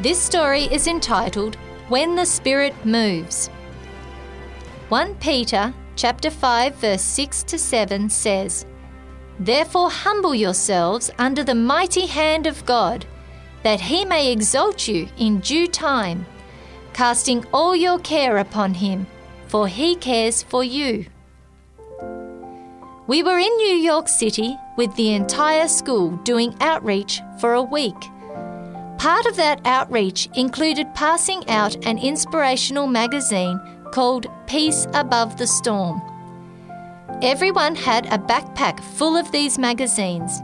This story is entitled When the Spirit Moves. 1 Peter chapter 5 verse 6 to 7 says, Therefore humble yourselves under the mighty hand of God, that he may exalt you in due time, casting all your care upon him, for he cares for you. We were in New York City with the entire school doing outreach for a week. Part of that outreach included passing out an inspirational magazine called Peace Above the Storm. Everyone had a backpack full of these magazines.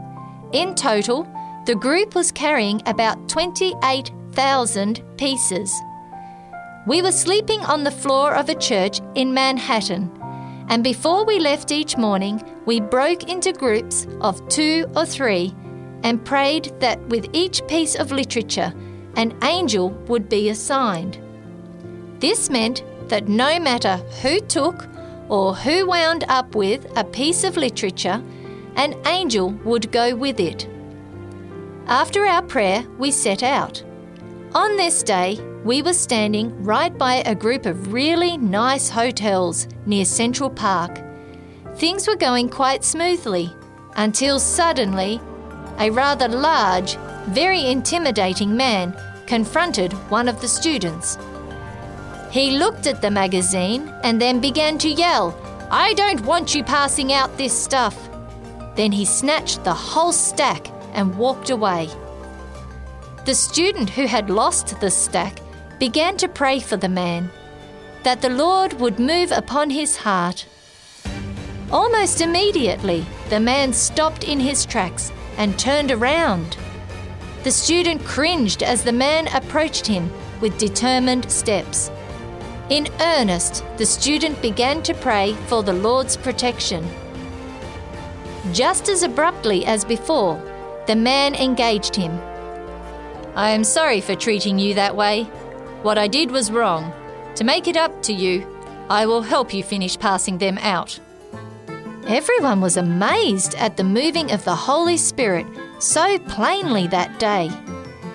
In total, the group was carrying about 28,000 pieces. We were sleeping on the floor of a church in Manhattan, and before we left each morning, we broke into groups of two or three and prayed that with each piece of literature, an angel would be assigned. This meant that no matter who took or who wound up with a piece of literature, an angel would go with it. After our prayer, we set out. On this day, we were standing right by a group of really nice hotels near Central Park. Things were going quite smoothly until suddenly a rather large, very intimidating man confronted one of the students. He looked at the magazine and then began to yell, I don't want you passing out this stuff. Then he snatched the whole stack and walked away. The student who had lost the stack began to pray for the man, that the Lord would move upon his heart. Almost immediately, the man stopped in his tracks and turned around. The student cringed as the man approached him with determined steps. In earnest, the student began to pray for the Lord's protection. Just as abruptly as before, the man engaged him. I am sorry for treating you that way. What I did was wrong. To make it up to you, I will help you finish passing them out. Everyone was amazed at the moving of the Holy Spirit so plainly that day.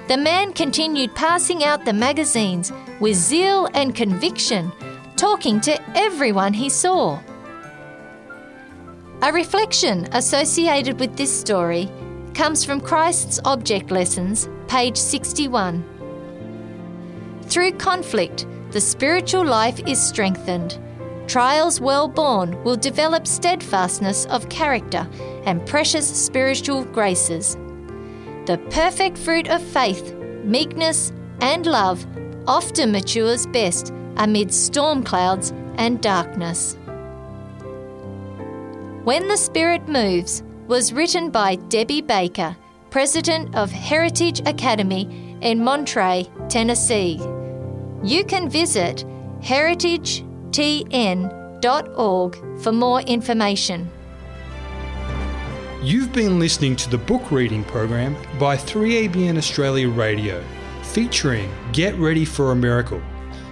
The man continued passing out the magazines with zeal and conviction, talking to everyone he saw. A reflection associated with this story comes from Christ's Object Lessons, page 61. Through conflict, the spiritual life is strengthened. Trials well borne will develop steadfastness of character and precious spiritual graces. The perfect fruit of faith, meekness, and love often matures best amid storm clouds and darkness. When the Spirit Moves was written by Debbie Baker, President of Heritage Academy in Monterey, Tennessee. You can visit heritagetn.org for more information. You've been listening to the book reading program by 3ABN Australia Radio, featuring Get Ready for a Miracle.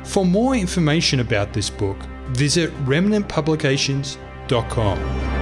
For more information about this book, visit remnantpublications.com.